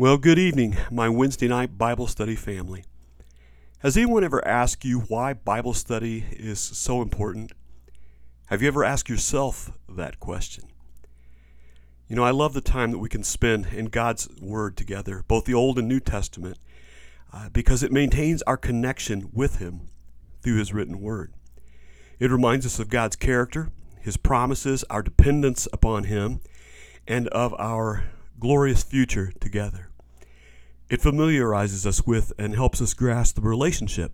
Well, good evening, my Wednesday night Bible study family. Has anyone ever asked you why Bible study is so important? Have you ever asked yourself that question? You know, I love the time that we can spend in God's Word together, both the Old and New Testament, uh, because it maintains our connection with Him through His written Word. It reminds us of God's character, His promises, our dependence upon Him, and of our glorious future together. It familiarizes us with and helps us grasp the relationship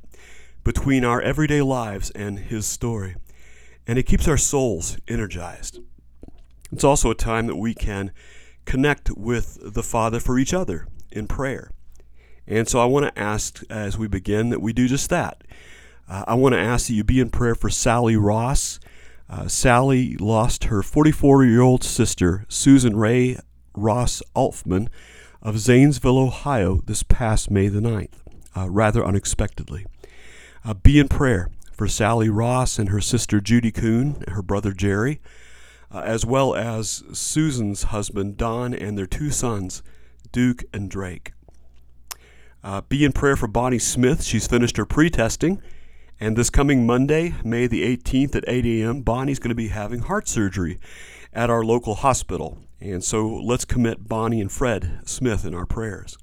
between our everyday lives and His story. And it keeps our souls energized. It's also a time that we can connect with the Father for each other in prayer. And so I want to ask as we begin that we do just that. Uh, I want to ask that you be in prayer for Sally Ross. Uh, Sally lost her 44 year old sister, Susan Ray Ross Altman, of Zanesville, Ohio, this past May the 9th, uh, rather unexpectedly. Uh, be in prayer for Sally Ross and her sister Judy Kuhn, her brother Jerry, uh, as well as Susan's husband Don and their two sons, Duke and Drake. Uh, be in prayer for Bonnie Smith. She's finished her pre testing. And this coming Monday, May the 18th at 8 a.m., Bonnie's going to be having heart surgery at our local hospital. And so let's commit Bonnie and Fred Smith in our prayers.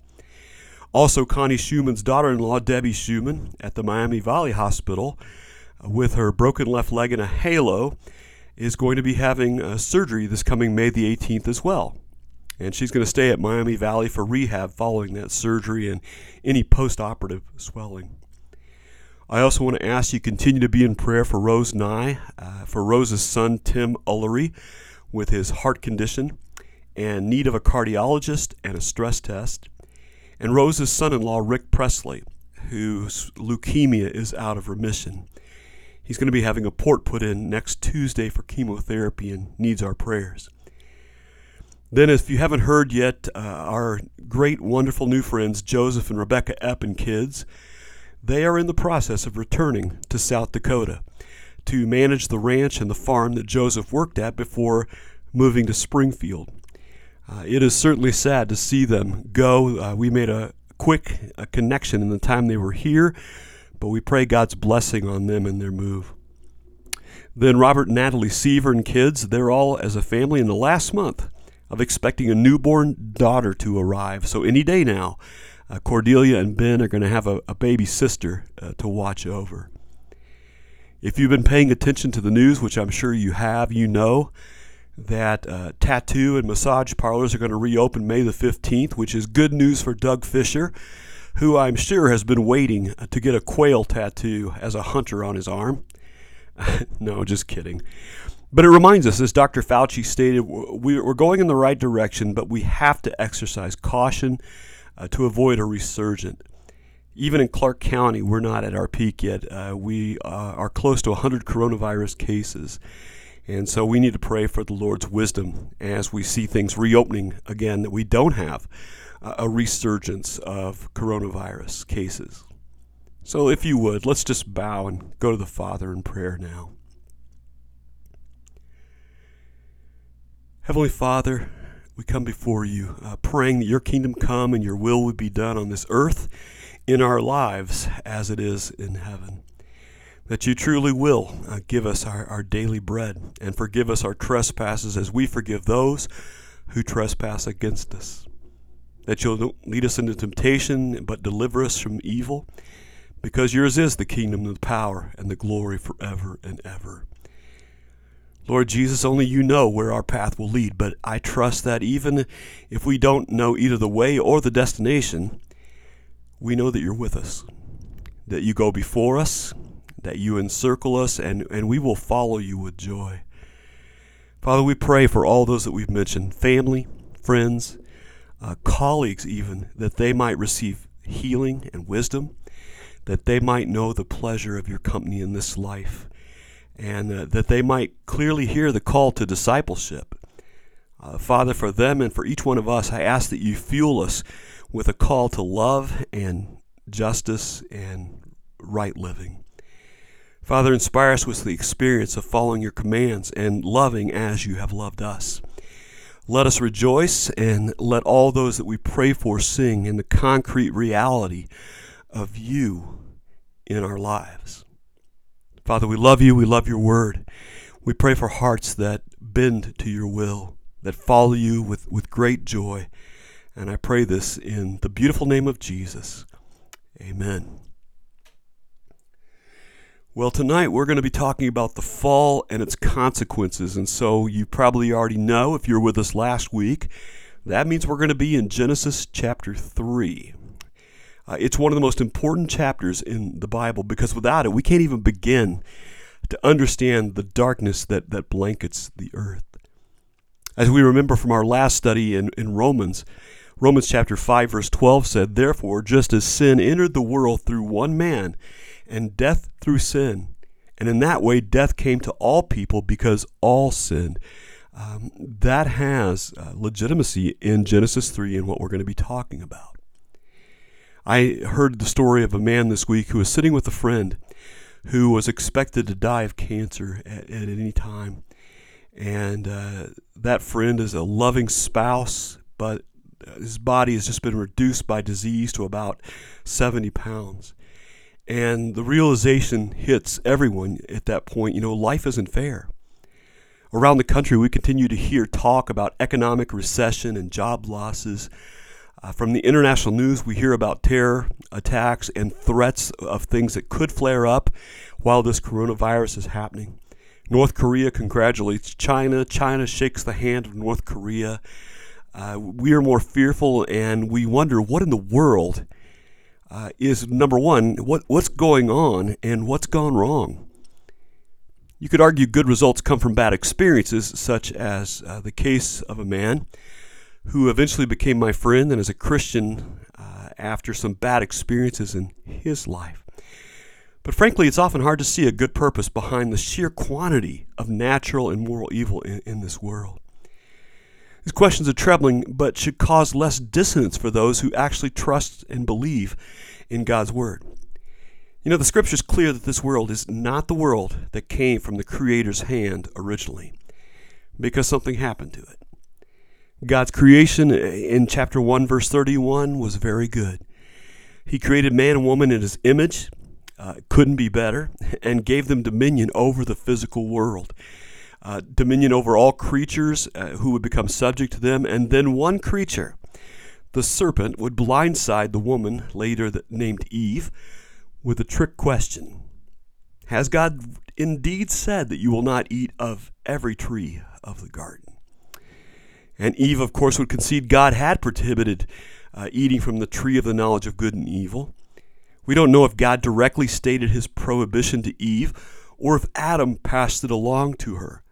Also, Connie Schumann's daughter in law, Debbie Schumann, at the Miami Valley Hospital uh, with her broken left leg and a halo, is going to be having uh, surgery this coming May the 18th as well. And she's going to stay at Miami Valley for rehab following that surgery and any post operative swelling. I also want to ask you continue to be in prayer for Rose Nye, uh, for Rose's son Tim Ullery with his heart condition and need of a cardiologist and a stress test, and Rose's son in law, Rick Presley, whose leukemia is out of remission. He's going to be having a port put in next Tuesday for chemotherapy and needs our prayers. Then, if you haven't heard yet, uh, our great, wonderful new friends, Joseph and Rebecca Epp and kids, they are in the process of returning to South Dakota to manage the ranch and the farm that Joseph worked at before moving to Springfield. Uh, it is certainly sad to see them go. Uh, we made a quick a connection in the time they were here, but we pray God's blessing on them and their move. Then Robert and Natalie Seaver and kids, they're all as a family in the last month of expecting a newborn daughter to arrive. So any day now, uh, Cordelia and Ben are going to have a, a baby sister uh, to watch over. If you've been paying attention to the news, which I'm sure you have, you know that uh, tattoo and massage parlors are going to reopen May the 15th, which is good news for Doug Fisher, who I'm sure has been waiting to get a quail tattoo as a hunter on his arm. no, just kidding. But it reminds us, as Dr. Fauci stated, we're going in the right direction, but we have to exercise caution uh, to avoid a resurgent. Even in Clark County, we're not at our peak yet. Uh, we uh, are close to 100 coronavirus cases. And so we need to pray for the Lord's wisdom as we see things reopening again, that we don't have a resurgence of coronavirus cases. So if you would, let's just bow and go to the Father in prayer now. Heavenly Father, we come before you, uh, praying that your kingdom come and your will would be done on this earth in our lives as it is in heaven that you truly will uh, give us our, our daily bread and forgive us our trespasses as we forgive those who trespass against us. That you'll lead us into temptation, but deliver us from evil, because yours is the kingdom, the power, and the glory forever and ever. Lord Jesus, only you know where our path will lead, but I trust that even if we don't know either the way or the destination, we know that you're with us, that you go before us, that you encircle us, and, and we will follow you with joy. Father, we pray for all those that we've mentioned family, friends, uh, colleagues, even, that they might receive healing and wisdom, that they might know the pleasure of your company in this life, and uh, that they might clearly hear the call to discipleship. Uh, Father, for them and for each one of us, I ask that you fuel us with a call to love and justice and right living. Father, inspire us with the experience of following your commands and loving as you have loved us. Let us rejoice and let all those that we pray for sing in the concrete reality of you in our lives. Father, we love you. We love your word. We pray for hearts that bend to your will, that follow you with, with great joy. And I pray this in the beautiful name of Jesus. Amen. Well, tonight we're going to be talking about the fall and its consequences. And so you probably already know if you're with us last week, that means we're going to be in Genesis chapter 3. Uh, it's one of the most important chapters in the Bible because without it, we can't even begin to understand the darkness that, that blankets the earth. As we remember from our last study in, in Romans, Romans chapter 5, verse 12 said, Therefore, just as sin entered the world through one man, and death through sin. And in that way, death came to all people because all sinned. Um, that has uh, legitimacy in Genesis 3 and what we're going to be talking about. I heard the story of a man this week who was sitting with a friend who was expected to die of cancer at, at any time. And uh, that friend is a loving spouse, but his body has just been reduced by disease to about 70 pounds. And the realization hits everyone at that point you know, life isn't fair. Around the country, we continue to hear talk about economic recession and job losses. Uh, from the international news, we hear about terror attacks and threats of things that could flare up while this coronavirus is happening. North Korea congratulates China. China shakes the hand of North Korea. Uh, we are more fearful and we wonder what in the world uh, is number one, what, what's going on and what's gone wrong. You could argue good results come from bad experiences, such as uh, the case of a man who eventually became my friend and is a Christian uh, after some bad experiences in his life. But frankly, it's often hard to see a good purpose behind the sheer quantity of natural and moral evil in, in this world. These questions are troubling, but should cause less dissonance for those who actually trust and believe in God's Word. You know, the scripture is clear that this world is not the world that came from the Creator's hand originally, because something happened to it. God's creation in chapter 1, verse 31 was very good. He created man and woman in his image, uh, couldn't be better, and gave them dominion over the physical world uh, dominion over all creatures uh, who would become subject to them, and then one creature, the serpent, would blindside the woman, later named Eve, with a trick question Has God indeed said that you will not eat of every tree of the garden? And Eve, of course, would concede God had prohibited uh, eating from the tree of the knowledge of good and evil. We don't know if God directly stated his prohibition to Eve or if Adam passed it along to her.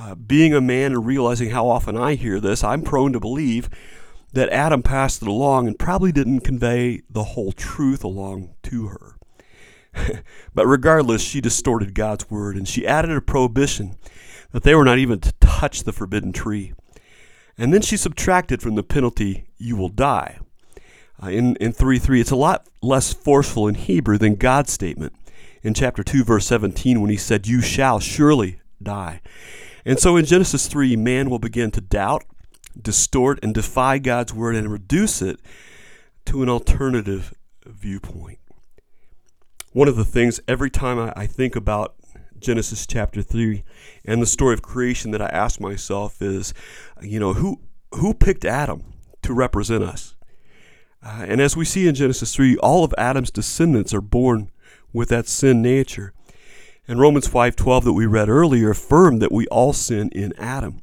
Uh, being a man and realizing how often I hear this, I'm prone to believe that Adam passed it along and probably didn't convey the whole truth along to her. but regardless, she distorted God's word and she added a prohibition that they were not even to touch the forbidden tree. And then she subtracted from the penalty, you will die. Uh, in, in 3 3, it's a lot less forceful in Hebrew than God's statement in chapter 2, verse 17, when he said, You shall surely die. And so in Genesis 3, man will begin to doubt, distort, and defy God's word and reduce it to an alternative viewpoint. One of the things every time I, think about Genesis chapter 3 and the story of creation that I ask myself is, you know, who, who picked Adam to represent us? Uh, and as we see in Genesis 3, all of Adam's descendants are born with that sin nature. And Romans 5:12 that we read earlier affirmed that we all sin in Adam.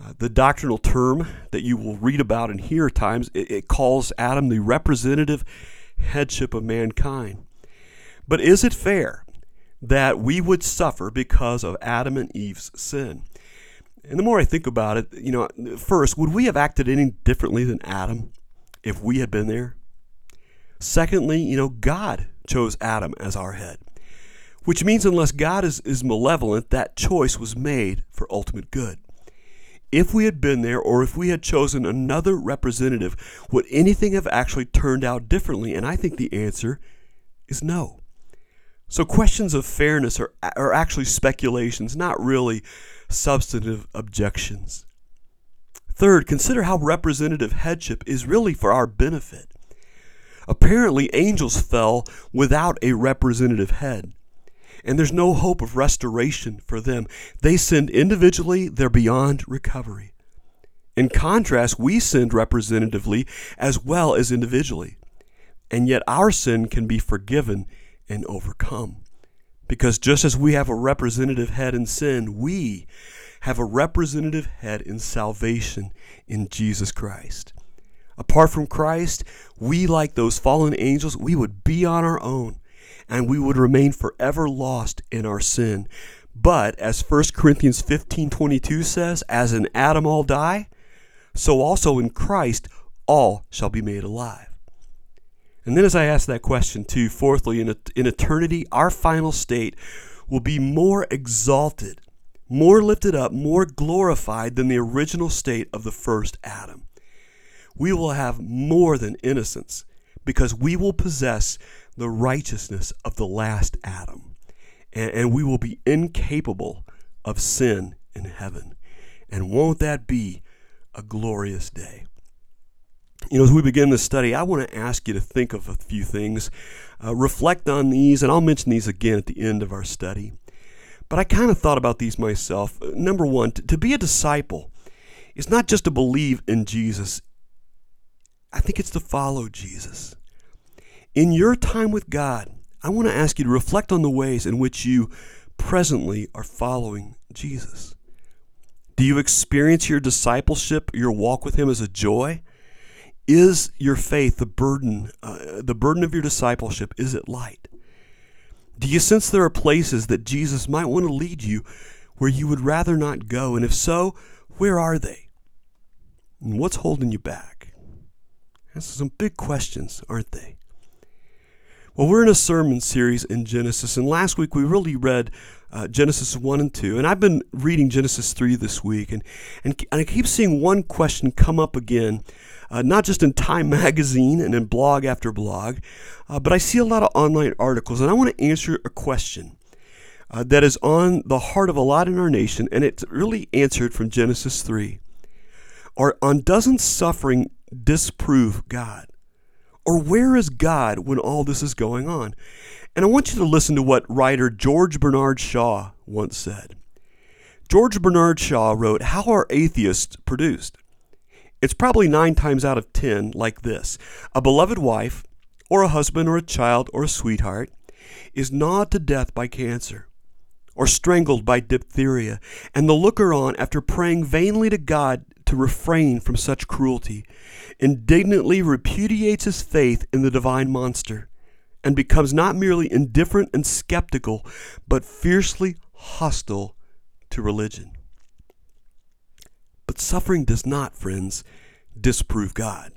Uh, the doctrinal term that you will read about and hear at times, it, it calls Adam the representative headship of mankind. But is it fair that we would suffer because of Adam and Eve's sin? And the more I think about it, you know, first, would we have acted any differently than Adam if we had been there? Secondly, you know, God chose Adam as our head which means unless God is, is malevolent, that choice was made for ultimate good. If we had been there, or if we had chosen another representative, would anything have actually turned out differently? And I think the answer is no. So, questions of fairness are, are actually speculations, not really substantive objections. Third, consider how representative headship is really for our benefit. Apparently, angels fell without a representative head, and there's no hope of restoration for them. They sinned individually, they're beyond recovery. In contrast, we sinned representatively as well as individually, and yet our sin can be forgiven and overcome. Because just as we have a representative head in sin, we have a representative head in salvation in Jesus Christ. Apart from Christ, we, like those fallen angels, we would be on our own and we would remain forever lost in our sin. But as 1 Corinthians 15:22 says, as in Adam all die, so also in Christ all shall be made alive. And then as I ask that question too, fourthly, in, in eternity, our final state will be more exalted, more lifted up, more glorified than the original state of the first Adam we will have more than innocence because we will possess the righteousness of the last Adam. And, and, we will be incapable of sin in heaven. And won't that be a glorious day? You know, as we begin this study, I want to ask you to think of a few things, uh, reflect on these, and I'll mention these again at the end of our study. But I kind of thought about these myself. Number one, to, to be a disciple is not just to believe in Jesus, I think it's to follow Jesus. In your time with God, I want to ask you to reflect on the ways in which you presently are following Jesus. Do you experience your discipleship, your walk with Him as a joy? Is your faith the burden, uh, the burden of your discipleship? Is it light? Do you sense there are places that Jesus might want to lead you where you would rather not go? And if so, where are they? And what's holding you back? That's some big questions, aren't they? Well, we're in a sermon series in Genesis, and last week we really read uh, Genesis 1 and 2, and I've been reading Genesis 3 this week, and, and, and I keep seeing one question come up again, uh, not just in Time Magazine and in blog after blog, uh, but I see a lot of online articles, and I want to answer a question uh, that is on the heart of a lot in our nation, and it's really answered from Genesis 3. Or on doesn't suffering disprove God? Or where is God when all this is going on? And I want you to listen to what writer George Bernard Shaw once said. George Bernard Shaw wrote, How are atheists produced? It's probably nine times out of ten like this A beloved wife, or a husband, or a child, or a sweetheart, is gnawed to death by cancer, or strangled by diphtheria, and the looker on, after praying vainly to God to refrain from such cruelty, indignantly repudiates his faith in the divine monster, and becomes not merely indifferent and skeptical, but fiercely hostile to religion. But suffering does not, friends, disprove God.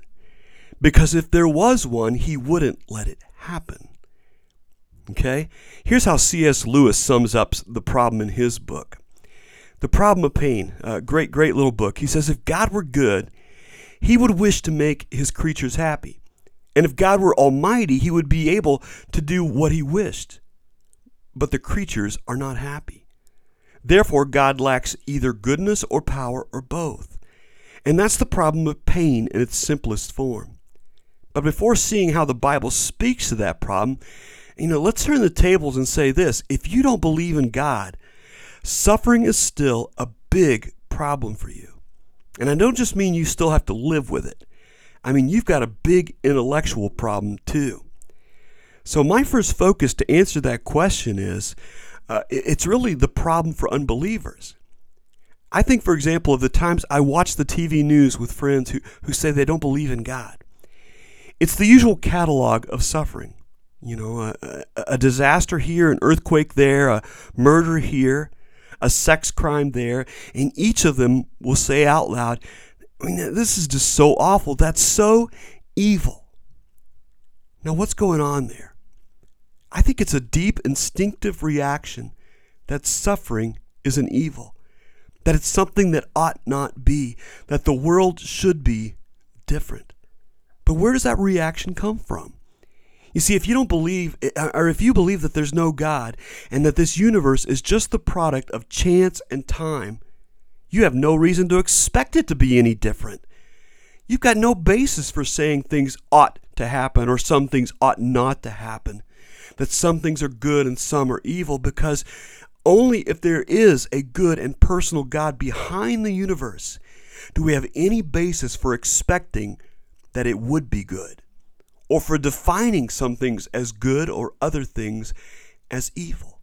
Because if there was one, he wouldn't let it happen. Okay? Here's how C.S. Lewis sums up the problem in his book. The Problem of Pain, a great, great little book. He says if God were good, he would wish to make his creatures happy. And if God were almighty, he would be able to do what he wished. But the creatures are not happy. Therefore, God lacks either goodness or power or both. And that's the problem of pain in its simplest form. But before seeing how the Bible speaks to that problem, you know, let's turn the tables and say this. If you don't believe in God, suffering is still a big problem for you. And I don't just mean you still have to live with it. I mean, you've got a big intellectual problem too. So, my first focus to answer that question is uh, it's really the problem for unbelievers. I think, for example, of the times I watch the TV news with friends who, who say they don't believe in God. It's the usual catalog of suffering. You know, a, a, disaster here, an earthquake there, a murder here, a sex crime there, and each of them will say out loud, I mean, this is just so awful. That's so evil. Now, what's going on there? I think it's a deep instinctive reaction that suffering is an evil, that it's something that ought not be, that the world should be different. But where does that reaction come from? You see, if you don't believe, uh, or if you believe that there's no God and that this universe is just the product of chance and time, You have no reason to expect it to be any different. You've got no basis for saying things ought to happen or some things ought not to happen, that some things are good and some are evil, because only if there is a good and personal God behind the universe do we have any basis for expecting that it would be good, or for defining some things as good or other things as evil.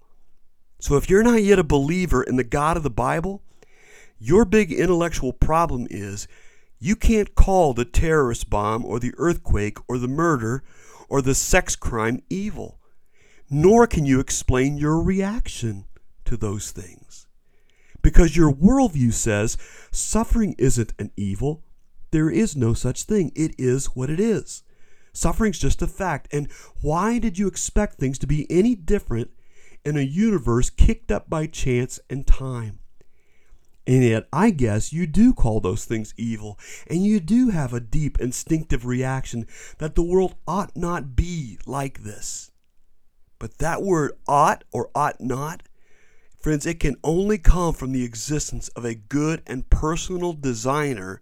So if you're not yet a believer in the God of the Bible, your big intellectual problem is you can't call the terrorist bomb or the earthquake or the murder or the sex crime evil, nor can you explain your reaction to those things. Because your worldview says suffering isn't an evil, there is no such thing. It is what it is. Suffering's just a fact. And why did you expect things to be any different in a universe kicked up by chance and time? And yet, I guess you do call those things evil, and you do have a deep instinctive reaction that the world ought not be like this. But that word ought or ought not, friends, it can only come from the existence of a good and personal designer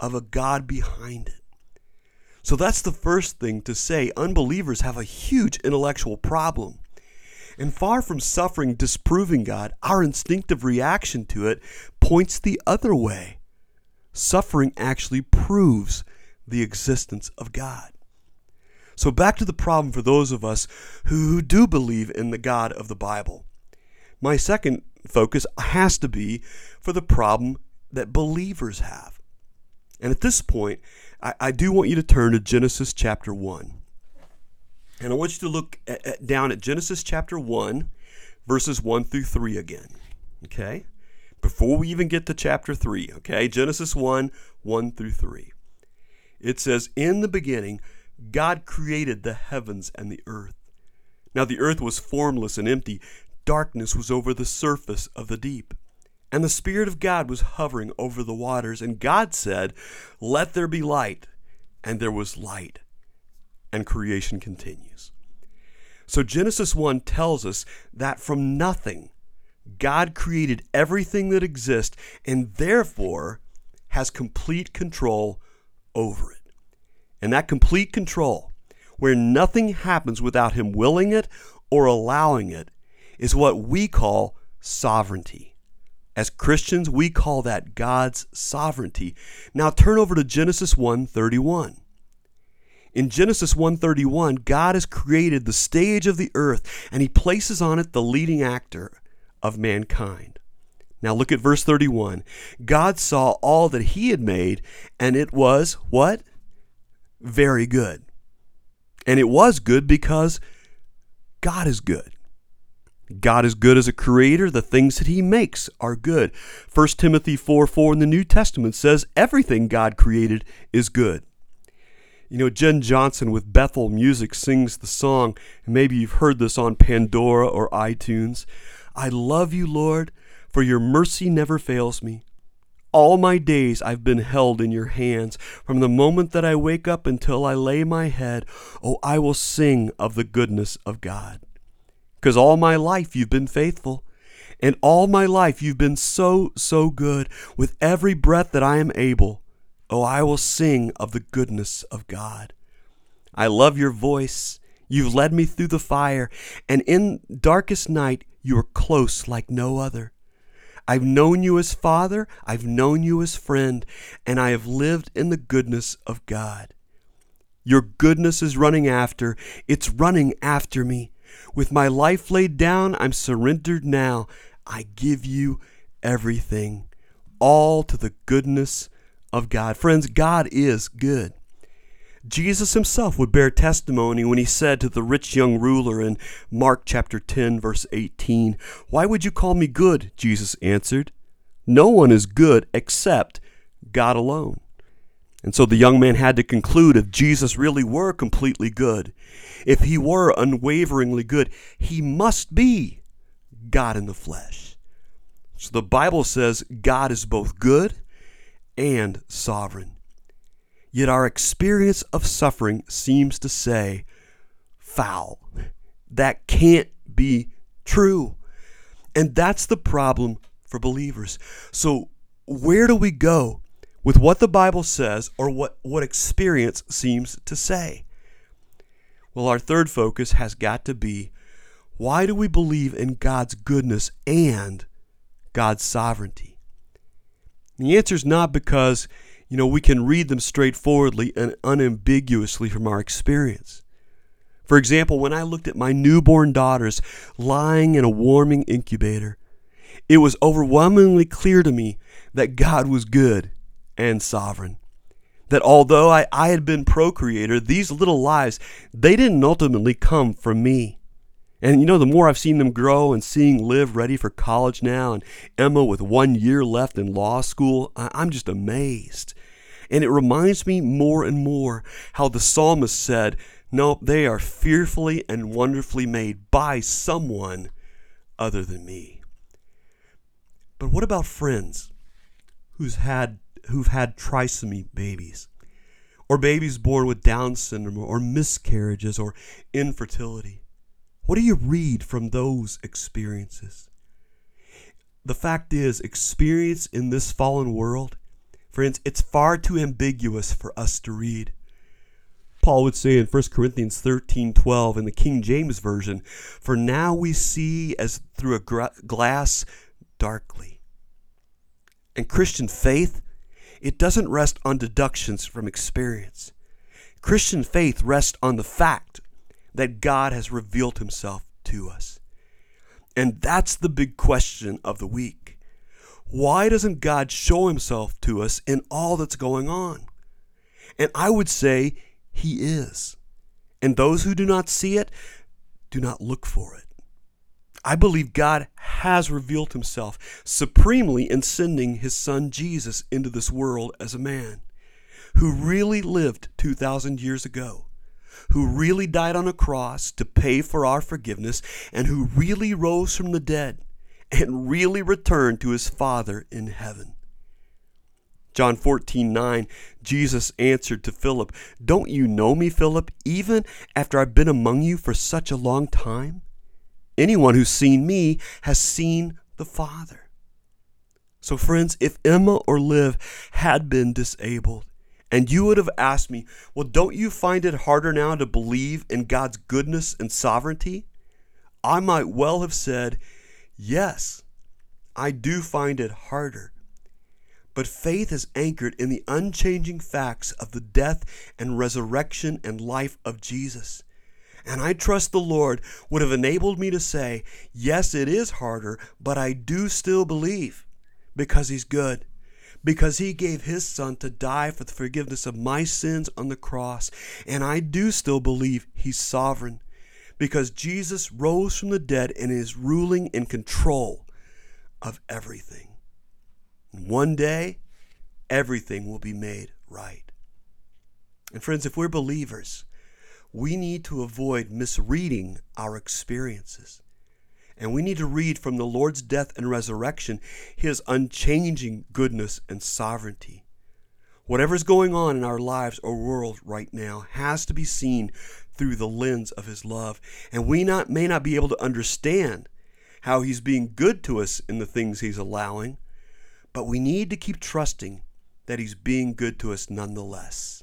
of a God behind it. So that's the first thing to say. Unbelievers have a huge intellectual problem. And far from suffering disproving God, our instinctive reaction to it points the other way. Suffering actually proves the existence of God. So, back to the problem for those of us who do believe in the God of the Bible. My second focus has to be for the problem that believers have. And at this point, I, I do want you to turn to Genesis chapter 1. And I want you to look at, at, down at Genesis chapter 1, verses 1 through 3 again. Okay? Before we even get to chapter 3, okay? Genesis 1, 1 through 3. It says, In the beginning, God created the heavens and the earth. Now the earth was formless and empty, darkness was over the surface of the deep and the Spirit of God was hovering over the waters. And God said, Let there be light. And there was light. And creation continues. So Genesis 1 tells us that from nothing, God created everything that exists and therefore has complete control over it. And that complete control, where nothing happens without Him willing it or allowing it, is what we call sovereignty. As Christians, we call that God's sovereignty. Now turn over to Genesis 1:31. In Genesis 1:31, God has created the stage of the earth and he places on it the leading actor of mankind. Now look at verse 31. God saw all that he had made and it was what? Very good. And it was good because God is good. God is good as a creator. The things that he makes are good. 1 Timothy 4 4 in the New Testament says everything God created is good. You know, Jen Johnson with Bethel Music sings the song, maybe you've heard this on Pandora or iTunes. I love you, Lord, for your mercy never fails me. All my days I've been held in your hands. From the moment that I wake up until I lay my head, oh, I will sing of the goodness of God because all my life you've been faithful. And all my life you've been so, so good. With every breath that I am able, oh, I will sing of the goodness of God. I love your voice. You've led me through the fire, and in darkest night you are close like no other. I've known you as Father, I've known you as friend, and I have lived in the goodness of God. Your goodness is running after, it's running after me. With my life laid down, I'm surrendered now. I give you everything, all to the goodness of God. Friends, God is good. Jesus himself would bear testimony when he said to the rich young ruler in Mark chapter 10 verse 18, "Why would you call me good?" Jesus answered, "No one is good except God alone." And so the young man had to conclude if Jesus really were completely good, if he were unwaveringly good, he must be God in the flesh. So the Bible says God is both good and sovereign. Yet our experience of suffering seems to say, foul. That can't be true. And that's the problem for believers. So where do we go with what the Bible says or what, what experience seems to say? Well, our third focus has got to be why do we believe in God's goodness and God's sovereignty? the answer is not because, you know, we can read them straightforwardly and unambiguously from our experience. For example, when I looked at my newborn daughters lying in a warming incubator, it was overwhelmingly clear to me that God was good and sovereign. That although I, I had been procreator, these little lives, they didn't ultimately come from me. And you know, the more I've seen them grow and seeing Liv ready for college now and Emma with one year left in law school, I'm just amazed. And it reminds me more and more how the psalmist said, No, they are fearfully and wonderfully made by someone other than me. But what about friends who's had who've had trisomy babies? Or babies born with Down syndrome or miscarriages or infertility? What do you read from those experiences? The fact is, experience in this fallen world, friends, it's far too ambiguous for us to read. Paul would say in 1 Corinthians 13 12 in the King James Version, For now we see as through a glass darkly. And Christian faith, it doesn't rest on deductions from experience. Christian faith rests on the fact that God has revealed himself to us. And that's the big question of the week. Why doesn't God show himself to us in all that's going on? And I would say he is. And those who do not see it, do not look for it. I believe God has revealed himself supremely in sending his son Jesus into this world as a man who really lived 2,000 years ago who really died on a cross to pay for our forgiveness, and who really rose from the dead and really returned to his Father in heaven. John 14, 9, Jesus answered to Philip, Don't you know me, Philip, even after I've been among you for such a long time? Anyone who's seen me has seen the Father. So, friends, if Emma or Liv had been disabled, and you would have asked me, Well, don't you find it harder now to believe in God's goodness and sovereignty? I might well have said, Yes, I do find it harder. But faith is anchored in the unchanging facts of the death and resurrection and life of Jesus. And I trust the Lord would have enabled me to say, Yes, it is harder, but I do still believe because He's good because he gave his son to die for the forgiveness of my sins on the cross. And I do still believe he's sovereign because Jesus rose from the dead and is ruling in control of everything. one day, everything will be made right. And friends, if we're believers, we need to avoid misreading our experiences. And we need to read from the Lord's death and resurrection his unchanging goodness and sovereignty. Whatever's going on in our lives or world right now has to be seen through the lens of his love. And we not, may not be able to understand how he's being good to us in the things he's allowing, but we need to keep trusting that he's being good to us nonetheless.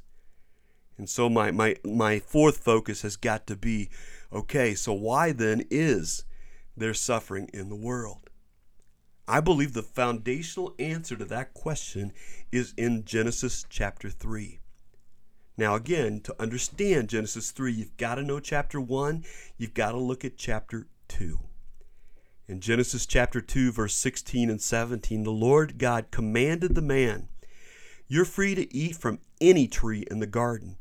And so my, my, my fourth focus has got to be okay, so why then is there suffering in the world? I believe the foundational answer to that question is in Genesis chapter 3. Now, again, to understand Genesis 3, you've got to know chapter 1, you've got to look at chapter 2. In Genesis chapter 2, verse 16 and 17, the Lord God commanded the man, You're free to eat from any tree in the garden,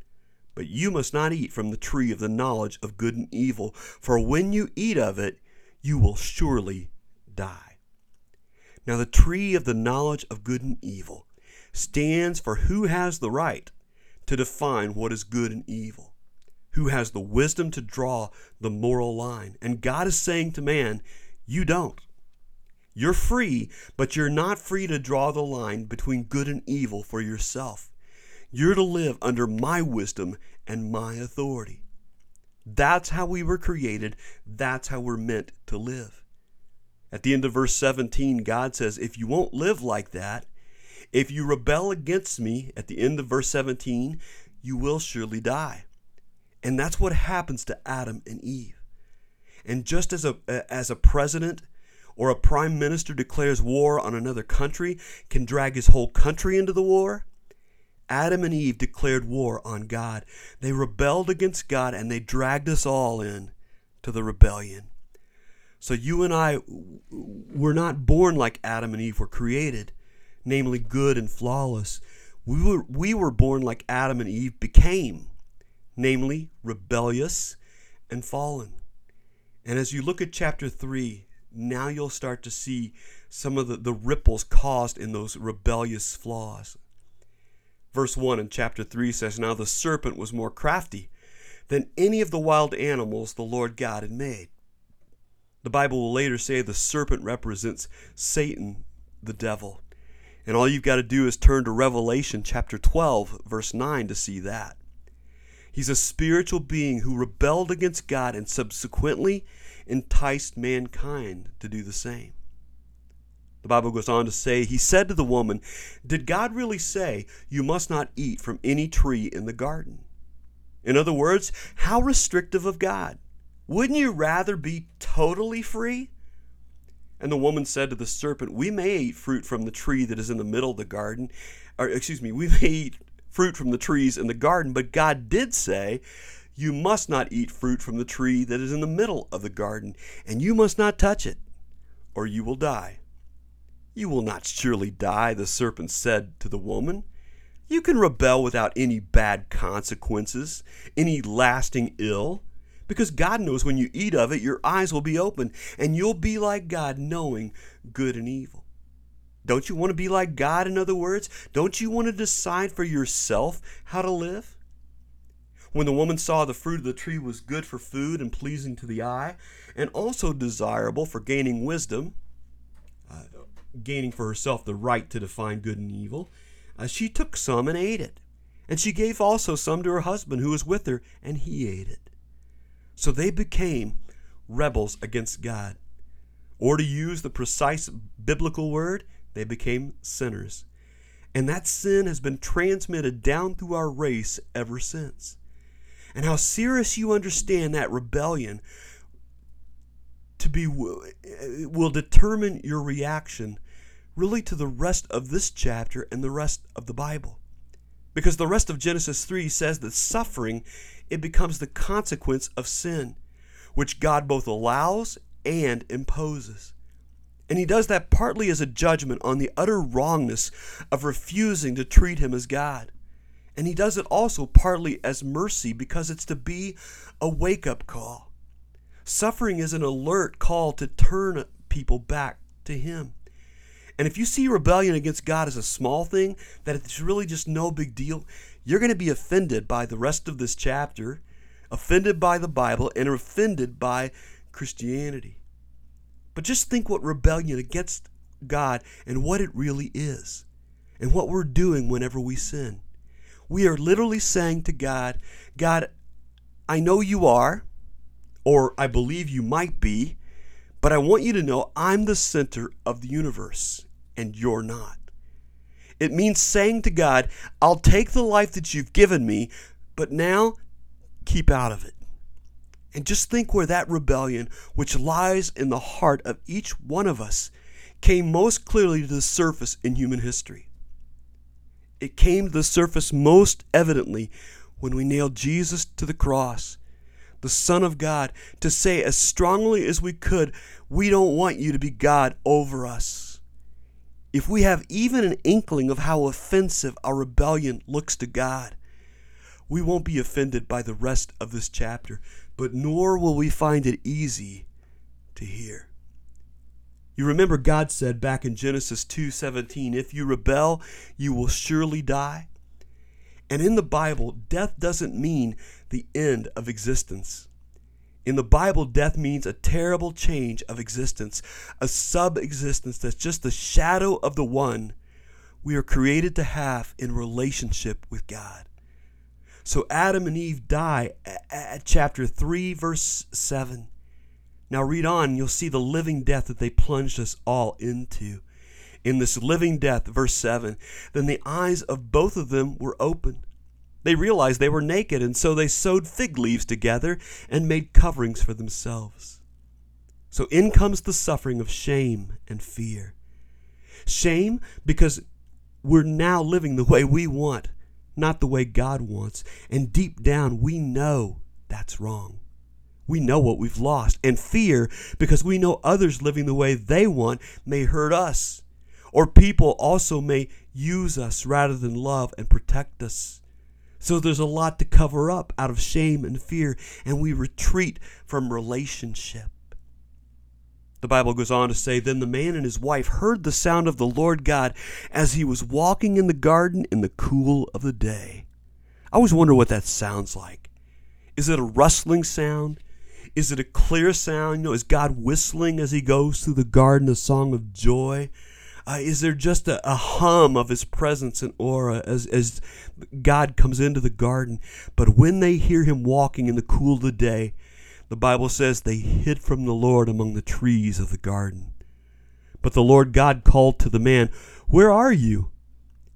but you must not eat from the tree of the knowledge of good and evil, for when you eat of it, you will surely die. Now, the tree of the knowledge of good and evil stands for who has the right to define what is good and evil, who has the wisdom to draw the moral line. And God is saying to man, You don't. You're free, but you're not free to draw the line between good and evil for yourself. You're to live under my wisdom and my authority. That's how we were created. That's how we're meant to live. At the end of verse 17, God says, If you won't live like that, If you rebel against me, at the end of verse 17, you will surely die. And that's what happens to Adam and Eve. And just as a, as a president or a prime minister declares war on another country, can drag his whole country into the war, Adam and Eve declared war on God. They rebelled against God and they dragged us all in to the rebellion. So you and I were not born like Adam and Eve were created, namely good and flawless. We were, we were born like Adam and Eve became, namely rebellious and fallen. And as you look at chapter 3, now you'll start to see some of the, the ripples caused in those rebellious flaws. Verse 1 in chapter 3 says, Now the serpent was more crafty than any of the wild animals the Lord God had made. The Bible will later say the serpent represents Satan, the devil. And all you've got to do is turn to Revelation chapter 12, verse 9 to see that. He's a spiritual being who rebelled against God and subsequently enticed mankind to do the same. The Bible goes on to say, He said to the woman, Did God really say, You must not eat from any tree in the garden? In other words, how restrictive of God. Wouldn't you rather be totally free? And the woman said to the serpent, We may eat fruit from the tree that is in the middle of the garden. Or, excuse me, we may eat fruit from the trees in the garden, but God did say, You must not eat fruit from the tree that is in the middle of the garden, and you must not touch it, or you will die. You will not surely die, the serpent said to the woman. You can rebel without any bad consequences, any lasting ill, because God knows when you eat of it, your eyes will be open, and you'll be like God, knowing good and evil. Don't you want to be like God, in other words? Don't you want to decide for yourself how to live? When the woman saw the fruit of the tree was good for food and pleasing to the eye, and also desirable for gaining wisdom, uh, gaining for herself the right to define good and evil, uh, she took some and ate it. And she gave also some to her husband who was with her, and he ate it. So they became rebels against God. Or to use the precise biblical word, they became sinners. And that sin has been transmitted down through our race ever since. And how serious you understand that rebellion to be uh, will determine your reaction really to the rest of this chapter and the rest of the Bible. Because the rest of Genesis 3 says that suffering it becomes the consequence of sin, which God both allows and imposes. And he does that partly as a judgment on the utter wrongness of refusing to treat him as God. And he does it also partly as mercy because it's to be a wake up call. Suffering is an alert call to turn people back to Him. And if you see rebellion against God as a small thing, that it's really just no big deal, you're going to be offended by the rest of this chapter, offended by the Bible, and offended by Christianity. But just think what rebellion against God and what it really is, and what we're doing whenever we sin. We are literally saying to God, God, I know you are or I believe you might be, but I want you to know I'm the center of the universe and you're not. It means saying to God, I'll take the life that you've given me, but now keep out of it. And just think where that rebellion, which lies in the heart of each one of us, came most clearly to the surface in human history. It came to the surface most evidently when we nailed Jesus to the cross the Son of God, to say as strongly as we could, we don't want you to be God over us. If we have even an inkling of how offensive our rebellion looks to God, we won't be offended by the rest of this chapter, but nor will we find it easy to hear. You remember God said back in Genesis 2:17, if you rebel, you will surely die. And in the Bible, death doesn't mean the end of existence. In the Bible, death means a terrible change of existence, a sub existence that's just the shadow of the one we are created to have in relationship with God. So Adam and Eve die at chapter 3, verse 7. Now read on, you'll see the living death that they plunged us all into. in this living death, verse 7, then the eyes of both of them were opened. They realized they were naked, and so they sewed fig leaves together and made coverings for themselves. So in comes the suffering of shame and fear. Shame because we're now living the way we want, not the way God wants. And deep down, we know that's wrong. We know what we've lost. And fear because we know others living the way they want may hurt us. Or people also may use us rather than love and protect us. So there's a lot to cover up out of shame and fear, and we retreat from relationship. The Bible goes on to say, Then the man and his wife heard the sound of the Lord God as he was walking in the garden in the cool of the day. I always wonder what that sounds like. Is it a rustling sound? Is it a clear sound? You know, is God whistling as he goes through the garden a song of joy? Uh, is there just a, a, hum of his presence and aura as, as God comes into the garden? But when they hear him walking in the cool of the day, the Bible says they hid from the Lord among the trees of the garden. But the Lord God called to the man, Where are you?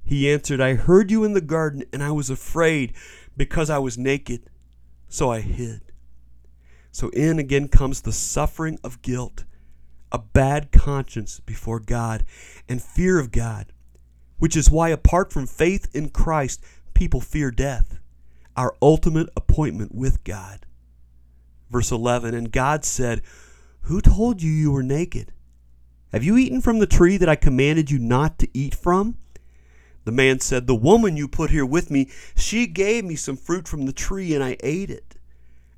He answered, I heard you in the garden, and I was afraid because I was naked, so I hid. So in again comes the suffering of guilt, a bad conscience before God, and fear of God, which is why, apart from faith in Christ, people fear death, our ultimate appointment with God. Verse 11 And God said, Who told you you were naked? Have you eaten from the tree that I commanded you not to eat from? The man said, The woman you put here with me, she gave me some fruit from the tree, and I ate it.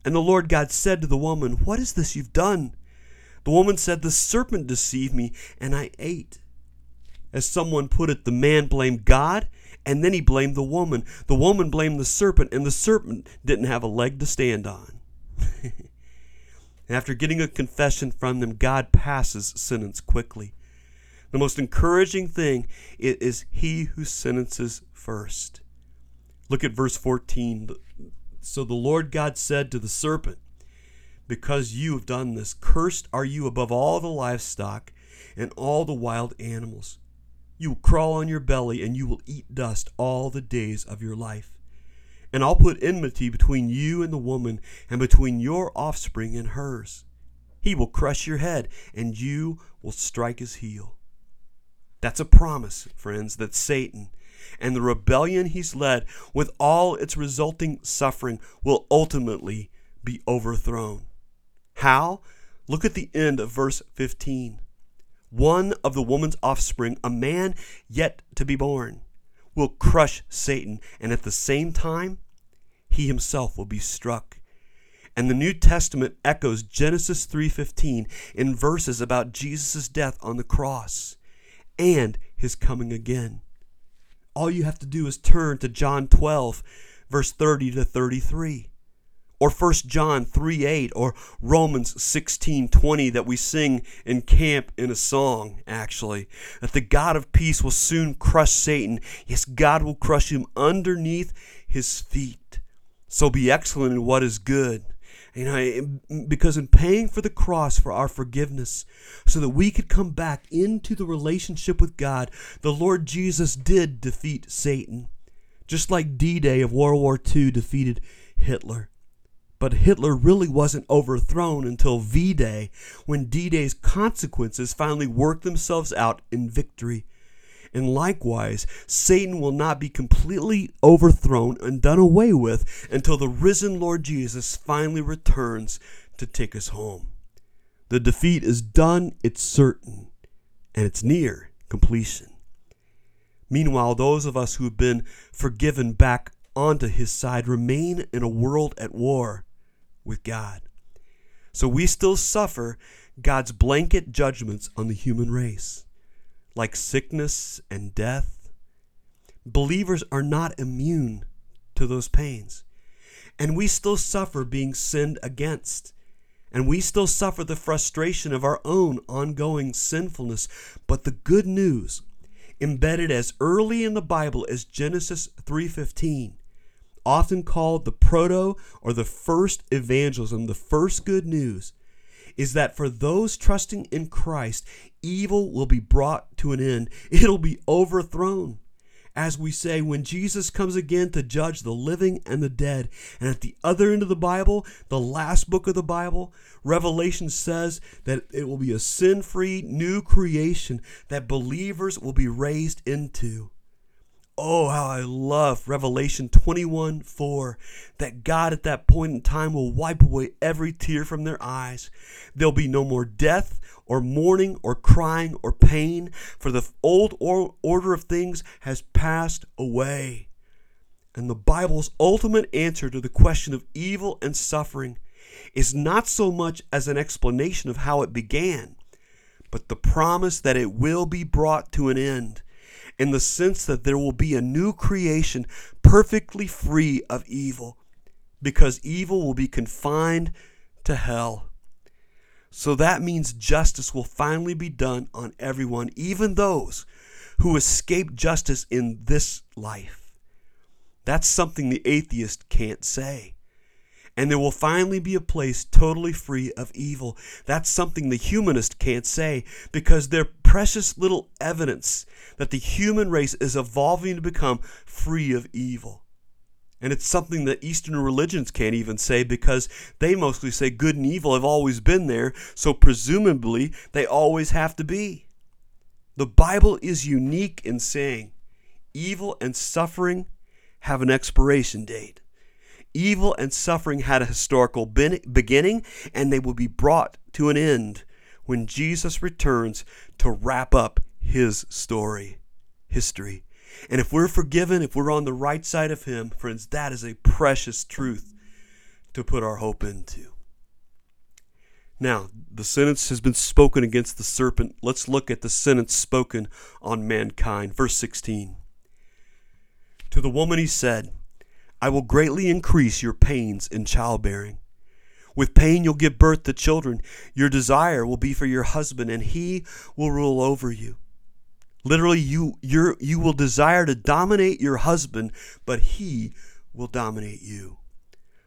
And the Lord God said to the woman, What is this you've done? The woman said, The serpent deceived me, and I ate. As someone put it, the man blamed God, and then he blamed the woman. The woman blamed the serpent, and the serpent didn't have a leg to stand on. after getting a confession from them, God passes sentence quickly. The most encouraging thing is he who sentences first. Look at verse 14. So the Lord God said to the serpent, Because you have done this, cursed are you above all the livestock and all the wild animals. You will crawl on your belly, and you will eat dust all the days of your life. And I'll put enmity between you and the woman, and between your offspring and hers. He will crush your head, and you will strike his heel. That's a promise, friends, that Satan and the rebellion he's led, with all its resulting suffering, will ultimately be overthrown. How? Look at the end of verse 15. One of the woman's offspring, a man yet to be born, will crush Satan, and at the same time, he himself will be struck. And the New Testament echoes Genesis 3:15 in verses about Jesus' death on the cross and his coming again. All you have to do is turn to John 12 verse 30 to 33 or 1 John 3 8 or Romans 16 20 that we sing in camp in a song, actually. That the God of peace will soon crush Satan. Yes, God will crush him underneath his feet. So be excellent in what is good. You know, because in paying for the cross for our forgiveness, so that we could come back into the relationship with God, the Lord Jesus did defeat Satan, just like D Day of World War II defeated Hitler. But Hitler really wasn't overthrown until V Day, when D Day's consequences finally worked themselves out in victory. And likewise, Satan will not be completely overthrown and done away with until the risen Lord Jesus finally returns to take us home. The defeat is done, it's certain, and it's near completion. Meanwhile, those of us who have been forgiven back onto his side remain in a world at war with God. So we still suffer God's blanket judgments on the human race like sickness and death, believers are not immune to those pains. And we still suffer being sinned against. And we still suffer the frustration of our own ongoing sinfulness. But the good news, embedded as early in the Bible as Genesis 3:15, often called the proto or the first evangelism, the first good news, is that for those trusting in Christ, evil will be brought to an end. It'll be overthrown. As we say, when Jesus comes again to judge the living and the dead. And at the other end of the Bible, the last book of the Bible, Revelation says that it will be a sin free new creation that believers will be raised into. Oh, how I love Revelation 21 4 that God at that point in time will wipe away every tear from their eyes. There'll be no more death or mourning or crying or pain, for the old order of things has passed away. And the Bible's ultimate answer to the question of evil and suffering is not so much as an explanation of how it began, but the promise that it will be brought to an end in the sense that there will be a new creation perfectly free of evil, because evil will be confined to hell. So that means justice will finally be done on everyone, even those who escape justice in this life. That's something the atheist can't say and there will finally be a place totally free of evil. That's something the humanist can't say because they're precious little evidence that the human race is evolving to become free of evil. And it's something that Eastern religions can't even say because they mostly say good and evil have always been there, so presumably they always have to be. The Bible is unique in saying evil and suffering have an expiration date. Evil and suffering had a historical beginning, and they will be brought to an end when Jesus returns to wrap up his story, history. And if we're forgiven, if we're on the right side of him, friends, that is a precious truth to put our hope into. Now, the sentence has been spoken against the serpent. Let's look at the sentence spoken on mankind. Verse 16. To the woman he said, I will greatly increase your pains in childbearing. With pain, you'll give birth to children. Your desire will be for your husband, and he will rule over you. Literally, you, you you will desire to dominate your husband, but he will dominate you.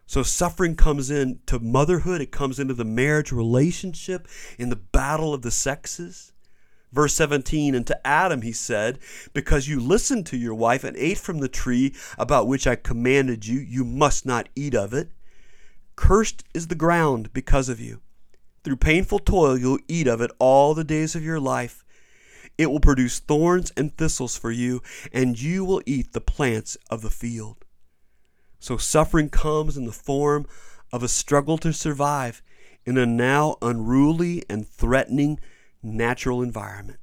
So suffering comes into motherhood, it comes into the marriage relationship, in the battle of the sexes. Verse 17, and to Adam he said, Because you listened to your wife and ate from the tree about which I commanded you, you must not eat of it. Cursed is the ground because of you. Through painful toil you'll eat of it all the days of your life. It will produce thorns and thistles for you, and you will eat the plants of the field. So suffering comes in the form of a struggle to survive in a now unruly and threatening natural environment.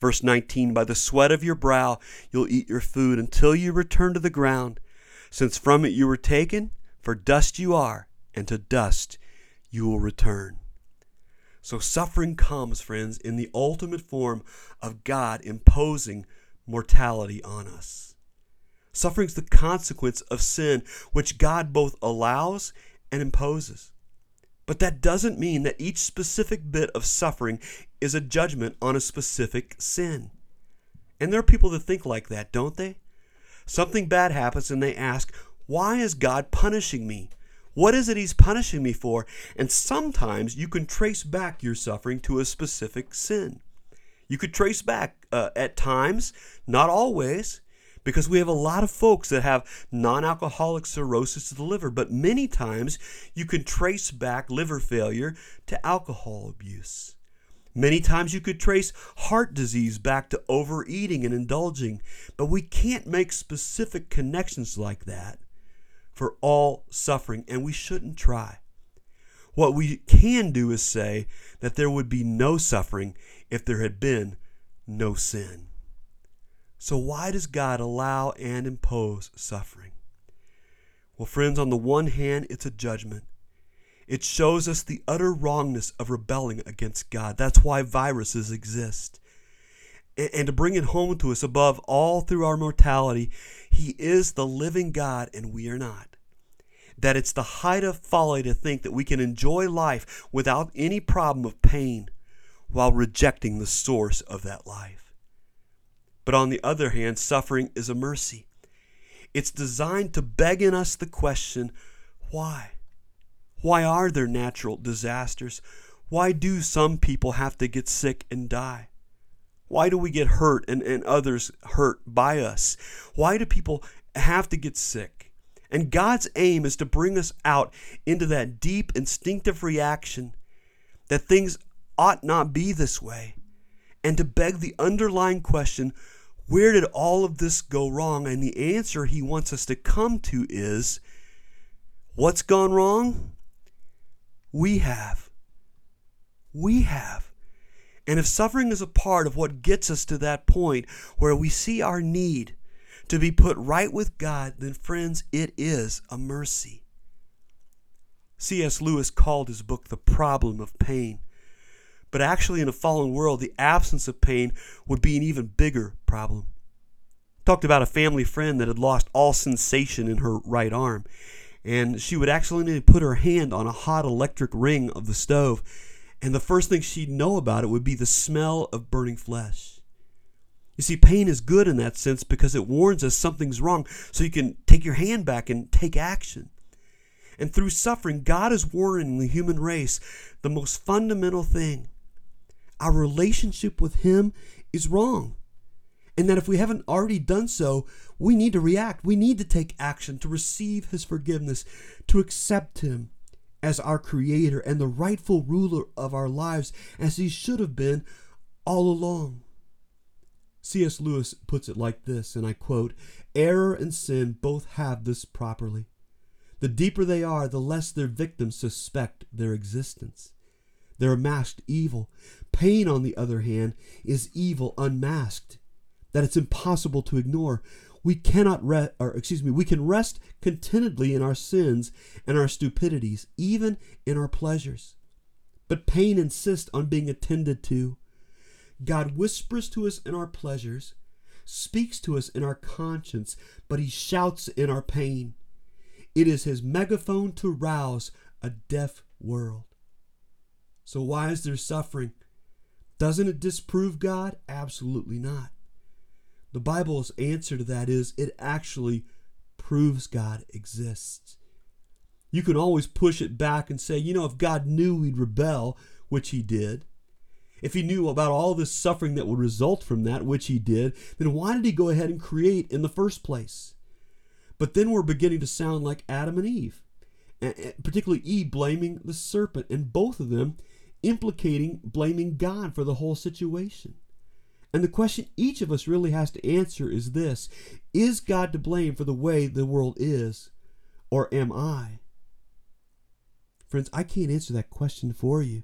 Verse 19 By the sweat of your brow you'll eat your food until you return to the ground, since from it you were taken, for dust you are, and to dust you will return. So suffering comes, friends, in the ultimate form of God imposing mortality on us. Suffering is the consequence of sin, which God both allows and imposes. But that doesn't mean that each specific bit of suffering is a judgment on a specific sin. And there are people that think like that, don't they? Something bad happens and they ask, Why is God punishing me? What is it He's punishing me for? And sometimes you can trace back your suffering to a specific sin. You could trace back uh, at times, not always, because we have a lot of folks that have non alcoholic cirrhosis of the liver, but many times you can trace back liver failure to alcohol abuse. Many times you could trace heart disease back to overeating and indulging, but we can't make specific connections like that for all suffering, and we shouldn't try. What we can do is say that there would be no suffering if there had been no sin. So, why does God allow and impose suffering? Well, friends, on the one hand, it's a judgment. It shows us the utter wrongness of rebelling against God. That's why viruses exist. And to bring it home to us above all through our mortality, He is the living God and we are not. That it's the height of folly to think that we can enjoy life without any problem of pain while rejecting the source of that life. But on the other hand, suffering is a mercy. It's designed to beg in us the question why? Why are there natural disasters? Why do some people have to get sick and die? Why do we get hurt and, and others hurt by us? Why do people have to get sick? And God's aim is to bring us out into that deep instinctive reaction that things ought not be this way and to beg the underlying question where did all of this go wrong? And the answer he wants us to come to is what's gone wrong? We have. We have. And if suffering is a part of what gets us to that point where we see our need to be put right with God, then, friends, it is a mercy. C.S. Lewis called his book The Problem of Pain. But actually, in a fallen world, the absence of pain would be an even bigger problem. Talked about a family friend that had lost all sensation in her right arm, and she would accidentally put her hand on a hot electric ring of the stove, and the first thing she'd know about it would be the smell of burning flesh. You see, pain is good in that sense because it warns us something's wrong, so you can take your hand back and take action. And through suffering, God is warning the human race the most fundamental thing our relationship with Him is wrong. And that if we haven't already done so, we need to react. We need to take action to receive His forgiveness, to accept Him as our Creator and the rightful ruler of our lives, as He should have been all along. C.S. Lewis puts it like this, and I quote Error and sin both have this properly. The deeper they are, the less their victims suspect their existence. They're masked evil. Pain, on the other hand, is evil unmasked, that it's impossible to ignore. We cannot rest, or excuse me, we can rest contentedly in our sins and our stupidities, even in our pleasures. But pain insists on being attended to. God whispers to us in our pleasures, speaks to us in our conscience, but he shouts in our pain. It is his megaphone to rouse a deaf world. So, why is there suffering? Doesn't it disprove God? Absolutely not. The Bible's answer to that is it actually proves God exists. You can always push it back and say, you know, if God knew we'd rebel, which he did, if he knew about all this suffering that would result from that, which he did, then why did he go ahead and create in the first place? But then we're beginning to sound like Adam and Eve, particularly Eve blaming the serpent, and both of them implicating blaming God for the whole situation. And the question each of us really has to answer is this Is God to blame for the way the world is, or am I? Friends, I can't answer that question for you.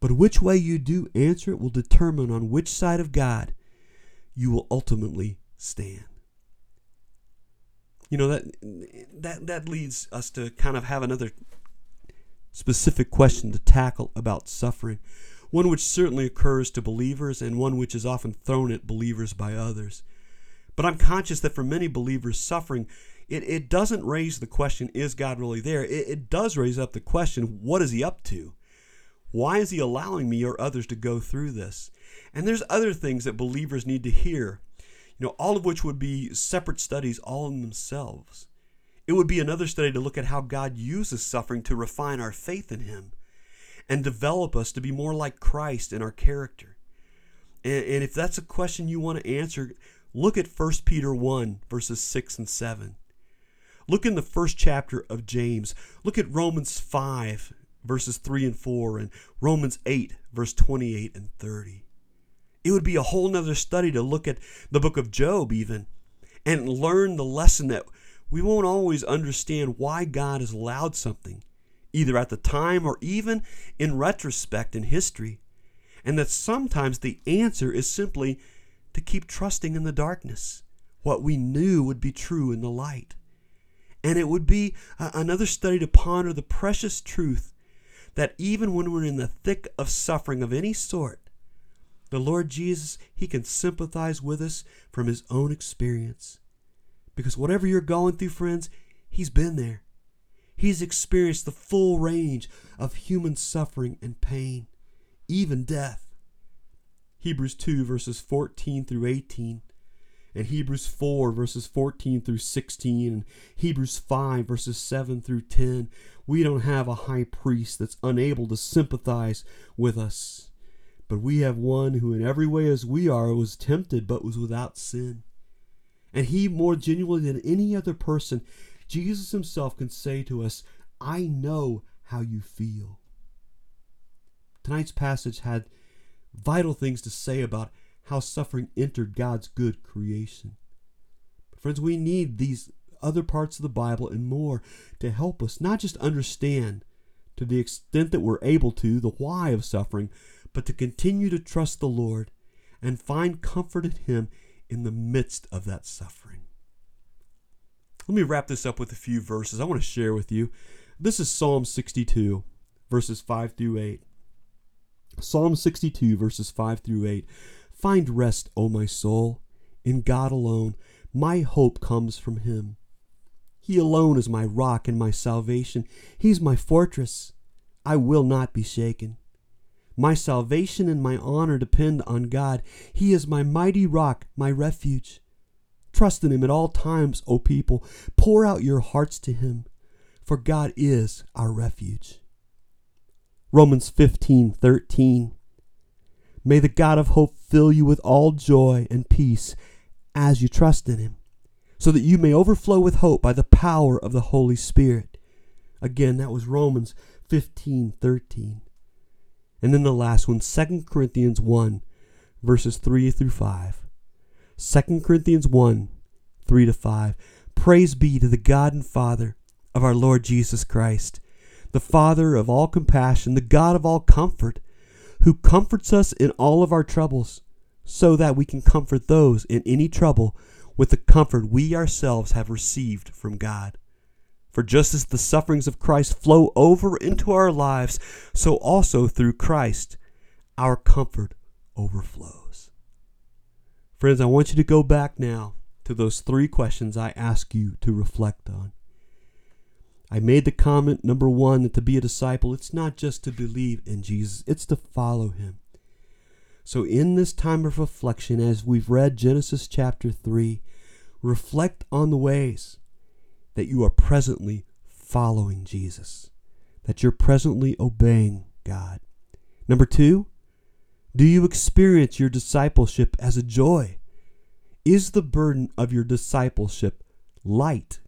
But which way you do answer it will determine on which side of God you will ultimately stand. You know that that that leads us to kind of have another specific question to tackle about suffering, one which certainly occurs to believers and one which is often thrown at believers by others. But I'm conscious that for many believers, suffering it, it doesn't raise the question, is God really there? It, it does raise up the question, what is he up to? Why is he allowing me or others to go through this? And there's other things that believers need to hear, you know, all of which would be separate studies all in themselves. It would be another study to look at how God uses suffering to refine our faith in Him and develop us to be more like Christ in our character. And, and if that's a question you want to answer, look at 1 Peter 1, verses 6 and 7. Look in the first chapter of James. Look at Romans 5, verses 3 and 4, and Romans 8, verse 28 and 30. It would be a whole nother study to look at the book of Job, even, and learn the lesson that we won't always understand why God has allowed something, either at the time or even in retrospect in history, and that sometimes the answer is simply to keep trusting in the darkness, what we knew would be true in the light. And it would be uh, another study to ponder the precious truth that even when we're in the thick of suffering of any sort, the Lord Jesus, He can sympathize with us from His own experience. Because whatever you're going through, friends, He's been there. He's experienced the full range of human suffering and pain, even death. Hebrews 2, verses 14 through 18. and Hebrews 4, verses 14 through 16, and Hebrews 5, verses 7 through 10. We don't have a high priest that's unable to sympathize with us, but we have one who, in every way as we are, was tempted but was without sin. And he, more genuinely than any other person, Jesus himself can say to us, I know how you feel. Tonight's passage had vital things to say about how suffering entered God's good creation. Friends, we need these other parts of the Bible and more to help us not just understand to the extent that we're able to the why of suffering, but to continue to trust the Lord and find comfort in Him in the midst of that suffering. Let me wrap this up with a few verses I want to share with you. This is Psalm 62, verses 5 through 8. Psalm 62, verses 5 through 8. Find rest, O my soul, in God alone. My hope comes from Him. He alone is my rock and my salvation. He's my fortress. I will not be shaken. My salvation and my honor depend on God. He is my mighty rock, my refuge. Trust in Him at all times, O people. Pour out your hearts to Him, for God is our refuge. Romans 15 13. May the God of hope fill you with all joy and peace as you trust in him, so that you may overflow with hope by the power of the Holy Spirit. Again, that was Romans 15 13. And then the last one, 2 Corinthians 1, verses 3 through 5. 2 Corinthians 1, 3 to 5. Praise be to the God and Father of our Lord Jesus Christ, the Father of all compassion, the God of all comfort who comforts us in all of our troubles, so that we can comfort those in any trouble with the comfort we ourselves have received from God. For just as the sufferings of Christ flow over into our lives, so also through Christ our comfort overflows. Friends, I want you to go back now to those three questions I ask you to reflect on. I made the comment number one that to be a disciple, it's not just to believe in Jesus, it's to follow him. So, in this time of reflection, as we've read Genesis chapter 3, reflect on the ways that you are presently following Jesus, that you're presently obeying God. Number two, do you experience your discipleship as a joy? Is the burden of your discipleship light?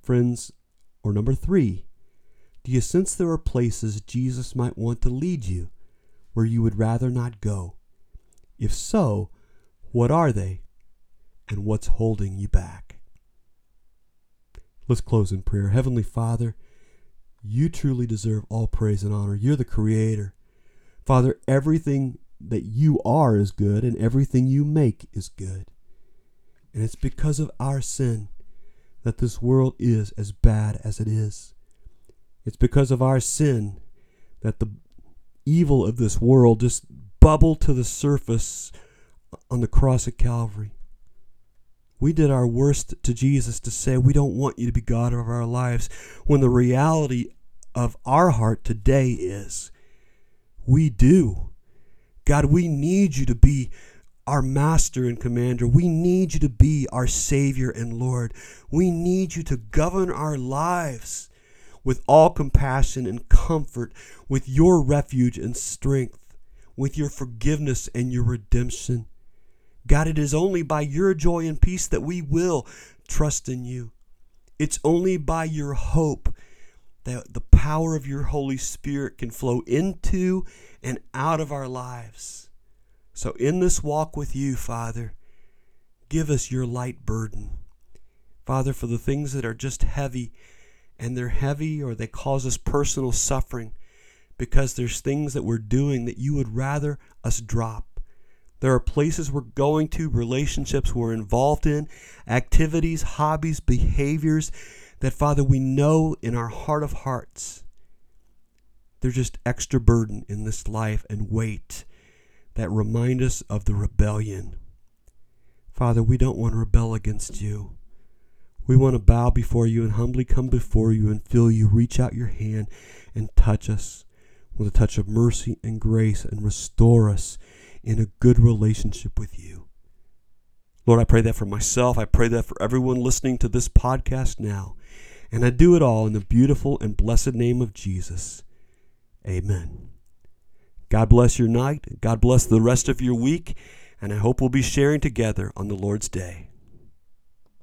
Friends, or number three, do you sense there are places Jesus might want to lead you where you would rather not go? If so, what are they and what's holding you back? Let's close in prayer. Heavenly Father, you truly deserve all praise and honor. You're the Creator. Father, everything that you are is good and everything you make is good. And it's because of our sin that this world is as bad as it is. It's because of our sin that the evil of this world just bubbled to the surface on the cross of Calvary. We did our worst to Jesus to say, We don't want you to be God of our lives, when the reality of our heart today is, We do. God, we need you to be our master and commander. We need you to be our Savior and Lord. We need you to govern our lives with all compassion and comfort, with your refuge and strength, with your forgiveness and your redemption. God, it is only by your joy and peace that we will trust in you. It's only by your hope that the power of your Holy Spirit can flow into and out of our lives. So, in this walk with you, Father, give us your light burden. Father, for the things that are just heavy, and they're heavy or they cause us personal suffering because there's things that we're doing that you would rather us drop. There are places we're going to, relationships we're involved in, activities, hobbies, behaviors that, Father, we know in our heart of hearts, they're just extra burden in this life and weight that remind us of the rebellion. Father, we don't want to rebel against you. We want to bow before you and humbly come before you and feel you reach out your hand and touch us with a touch of mercy and grace and restore us in a good relationship with you. Lord, I pray that for myself. I pray that for everyone listening to this podcast now. And I do it all in the beautiful and blessed name of Jesus. Amen. God bless your night. God bless the rest of your week. And I hope we'll be sharing together on the Lord's day.